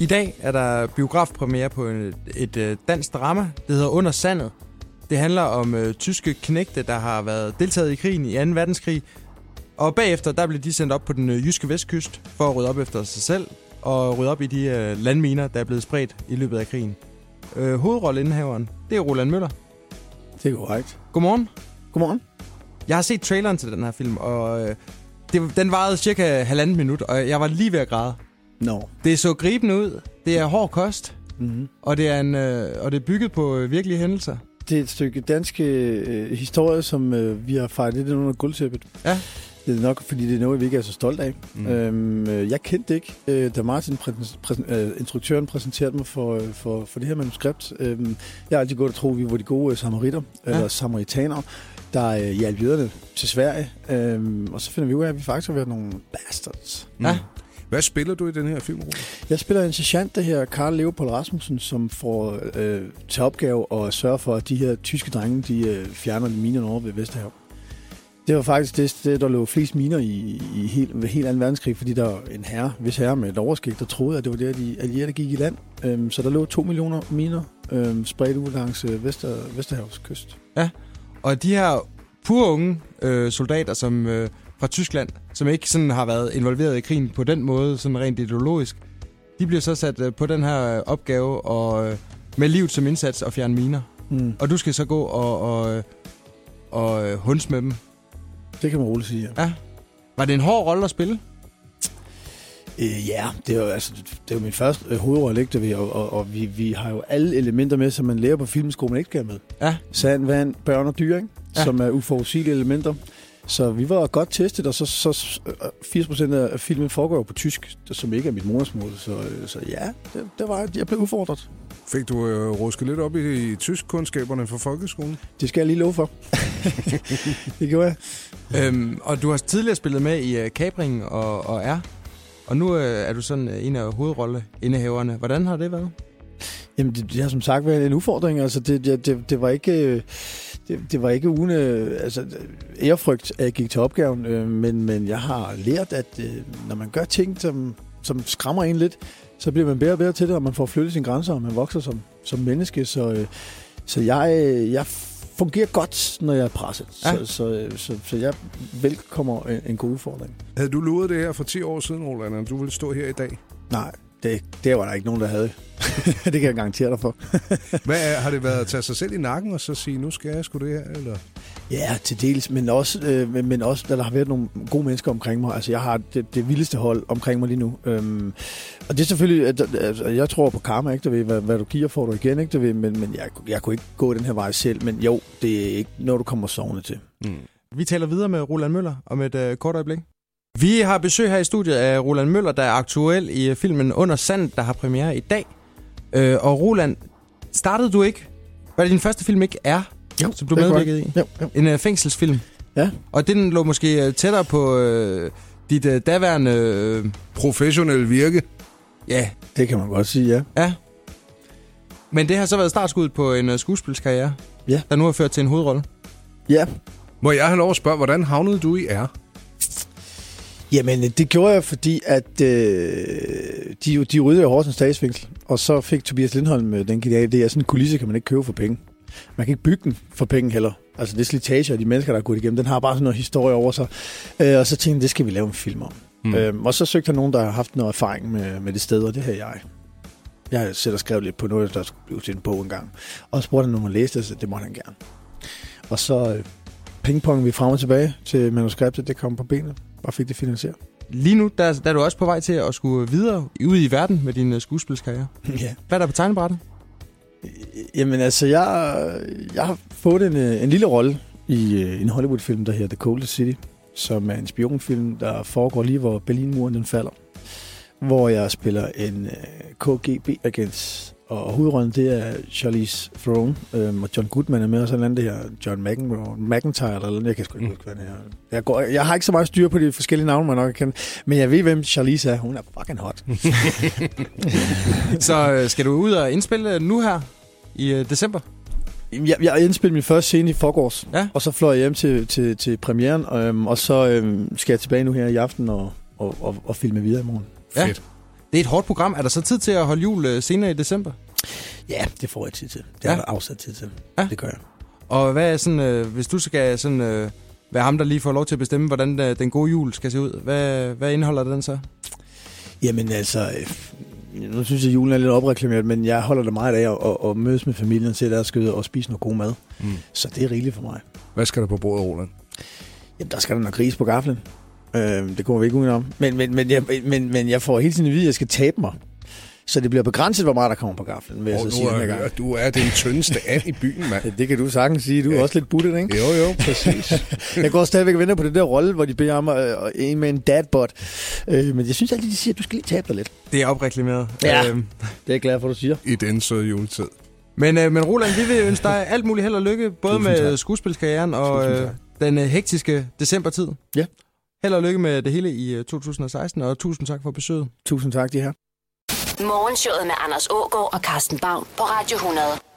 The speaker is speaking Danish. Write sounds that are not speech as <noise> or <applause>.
I dag er der biografpremiere på et, et, et dansk drama, det hedder Under Sandet. Det handler om øh, tyske knægte, der har været deltaget i krigen i 2. verdenskrig. Og bagefter, der blev de sendt op på den øh, jyske vestkyst for at rydde op efter sig selv og rydde op i de øh, landminer, der er blevet spredt i løbet af krigen. Øh, hovedrolleindhaveren, det er Roland Møller. Det er korrekt. Godmorgen. Godmorgen. Jeg har set traileren til den her film, og øh, det, den varede cirka halvanden minut, og jeg var lige ved at græde. No. Det så gribende ud. Det er hård kost, Mm-hmm. og det er, en, øh, og det er bygget på øh, virkelige hændelser. Det er et stykke dansk øh, historie, som øh, vi har fejret lidt under guldtæppet. Ja. Det er nok, fordi det er noget, vi ikke er så stolt af. Mm. Øhm, øh, jeg kendte det ikke, øh, da Martin, præsen, præsen, øh, instruktøren, præsenterede mig for, øh, for, for det her manuskript. Øhm, jeg har altid gået og tro, at vi var de gode øh, samaritter, ja. eller samaritanere, der øh, hjalp jøderne til Sverige. Øhm, og så finder vi ud af, at vi faktisk har været nogle bastards. Ja. Hvad spiller du i den her film, Rune? Jeg spiller en sergeant, der her Karl Leopold Rasmussen, som får øh, til opgave at sørge for, at de her tyske drenge, de øh, fjerner minerne over ved Vesterhav. Det var faktisk det sted, der lå flest miner i, i helt, ved helt anden verdenskrig, fordi der var en herre, hvis herre med et overskæg, der troede, at det var der, de allierede gik i land. Øhm, så der lå to millioner miner øhm, spredt ud langs øh, Vester, Vesterhavs kyst. Og de her pure unge øh, soldater som øh, fra Tyskland, som ikke sådan har været involveret i krigen på den måde, sådan rent ideologisk, de bliver så sat øh, på den her øh, opgave og øh, med livet som indsats og fjerne miner. Mm. Og du skal så gå og, og, og øh, hunds med dem. Det kan man roligt sige, ja. Ja. Var det en hård rolle at spille? Øh, ja, det er jo, altså, det er jo min første øh, hovedrolle, ikke, vi, og, og, og vi, vi har jo alle elementer med, som man lærer på filmskolen, man ikke skal med. Ja. Sand, vand, børn og dyr, ikke? Ja. som er uforudsigelige elementer. Så vi var godt testet, og så, så øh, 80% af filmen foregår på tysk, som ikke er mit modersmål. Så, øh, så ja, det, det var, jeg blev udfordret. Fik du øh, rusket lidt op i, i tyskkundskaberne fra folkeskolen? Det skal jeg lige love for. <laughs> det gjorde jeg. Øhm, og du har tidligere spillet med i uh, Kabring og, og R. Og nu uh, er du sådan en af hovedrolleindehaverne. Hvordan har det været? Jamen, det, det har som sagt været en udfordring. Altså, det, det, det, det var ikke... øh, Det, det var ikke uden øh, altså, ærefrygt, at jeg gik til opgaven, øh, men, men jeg har lært, at øh, når man gør ting, som, som skræmmer en lidt, så bliver man bedre og bedre til det, og man får flyttet sine grænser, og man vokser som, som menneske. Så, øh, så jeg, øh, jeg fungerer godt, når jeg er presset. Ja. Så, så, så, så jeg velkommer en, en god udfordring. Havde du luret det her for 10 år siden, Roland, og du ville stå her i dag? Nej, det, det var der ikke nogen, der havde. <laughs> det kan jeg garantere dig for. <laughs> Hvad er, har det været at tage sig selv i nakken og så sige, nu skal jeg sgu det her? Eller? Ja, til dels, men også, øh, men, men også, der har været nogle gode mennesker omkring mig. Altså, jeg har det, det vildeste hold omkring mig lige nu. Øhm, og det er selvfølgelig, at, altså, jeg tror på karma, ikke? Du ved, hvad, hvad du giver, får du igen, ikke? Du ved, men, men jeg, jeg kunne ikke gå den her vej selv. Men jo, det er ikke noget, du kommer sovende til. Mm. Vi taler videre med Roland Møller om et øh, kort øjeblik. Vi har besøg her i studiet af Roland Møller, der er aktuel i øh, filmen Under Sand, der har premiere i dag. Øh, og Roland, startede du ikke? Var det din første film ikke er, Jo, som du medvirkede i? Jo, jo. En øh, fængselsfilm. Ja. Og den lå måske øh, tættere på øh, dit øh, daværende... Øh, Professionel virke. ja, Det kan man godt sige, ja. ja. Men det har så været startskud på en øh, skuespilskarriere, Ja. der nu har ført til en hovedrolle. Ja, Må jeg have lov at spørge, hvordan havnede du i R? Jamen, det gjorde jeg, fordi at øh, de, de ryddede i Horsens statsfængsel, og så fik Tobias Lindholm øh, den idé, at sådan en kulisse kan man ikke købe for penge. Man kan ikke bygge den for penge heller. Altså det slitage og de mennesker, der er gået igennem, den har bare sådan noget historie over sig. Øh, og så tænkte jeg, det skal vi lave en film om. Mm. Øhm, og så søgte jeg nogen, der har haft noget erfaring med, med det sted, og det havde jeg. Jeg har selv skrevet lidt på noget, der skulle blive til en bog engang. Og så spurgte han, om han læste det, så det måtte han gerne. Og så øh, pingpong vi frem og tilbage til manuskriptet, det kom på benene, og fik det finansieret. Lige nu, der, der er du også på vej til at skulle videre ud i verden med din øh, skuespilskarriere. <laughs> ja. Hvad er der på tegnebrættet? Jamen altså, jeg, jeg har fået en, øh, en lille rolle i øh, en Hollywood-film, der hedder The Coldest City, som er en spionfilm, der foregår lige, hvor Berlinmuren den falder. Hvor jeg spiller en øh, KGB-agent, og hovedrollen det er Charlize Theron, øhm, og John Goodman er med, og så andet det her John McEnroe, McIntyre, eller noget, jeg kan sgu ikke huske, hvad det er. Jeg, går, jeg har ikke så meget styr på de forskellige navne, man nok kan men jeg ved, hvem Charlize er. Hun er fucking hot. <laughs> Så øh, skal du ud og indspille nu her i øh, december? Jeg, jeg indspillede min første scene i forgårs, Ja. og så fløj jeg hjem til, til, til premieren, øhm, og så øhm, skal jeg tilbage nu her i aften og, og, og, og filme videre i morgen. Ja. Fedt. Det er et hårdt program. Er der så tid til at holde jul øh, senere i december? Ja, det får jeg tid til. Det Ja. er afsat tid til. Ja. Det gør jeg. Og hvad er sådan, øh, hvis du skal sådan, øh, være ham, der lige får lov til at bestemme, hvordan øh, den gode jul skal se ud, hvad, hvad indeholder den så? Jamen altså, øh, nu synes jeg, at julen er lidt opreklameret, men jeg holder det meget af at, at, at mødes med familien til der skyde og spise noget god mad. Mm. Så det er rigeligt for mig. Hvad skal der på bordet, Roland? Jamen, der skal der noget gris på gaflen. Øh, det kommer vi ikke udenom. Men, men, men, jeg, men, men jeg får hele tiden at vide, at jeg skal tabe mig. Så det bliver begrænset, hvor meget der kommer på gaflen, vil jeg Og så nu sige er, gang. du er den tyndeste and i byen, mand. Ja, <laughs> Det kan du sagtens sige. Du er også lidt buttet, ikke? Jo, jo, præcis. <laughs> Jeg går stadigvæk og venter på den der rolle, hvor de beder om øh, en med en dadbot. Øh, men jeg synes altid, de siger, at du skal lige tabe dig lidt. Det er opreklameret. Ja. Øhm, Det er jeg glad for, du siger. I den søde juletid. men, øh, men Roland, vi vil ønske dig alt muligt held og lykke, både Tusind med tak. skuespilskarrieren og øh, den øh, hektiske decembertid. Ja. Held og lykke med det hele i øh, 2016, og tusind tak for besøget. Tusind tak, de her. Morgenshowet med Anders Ågaard og Carsten Baum på Radio 100.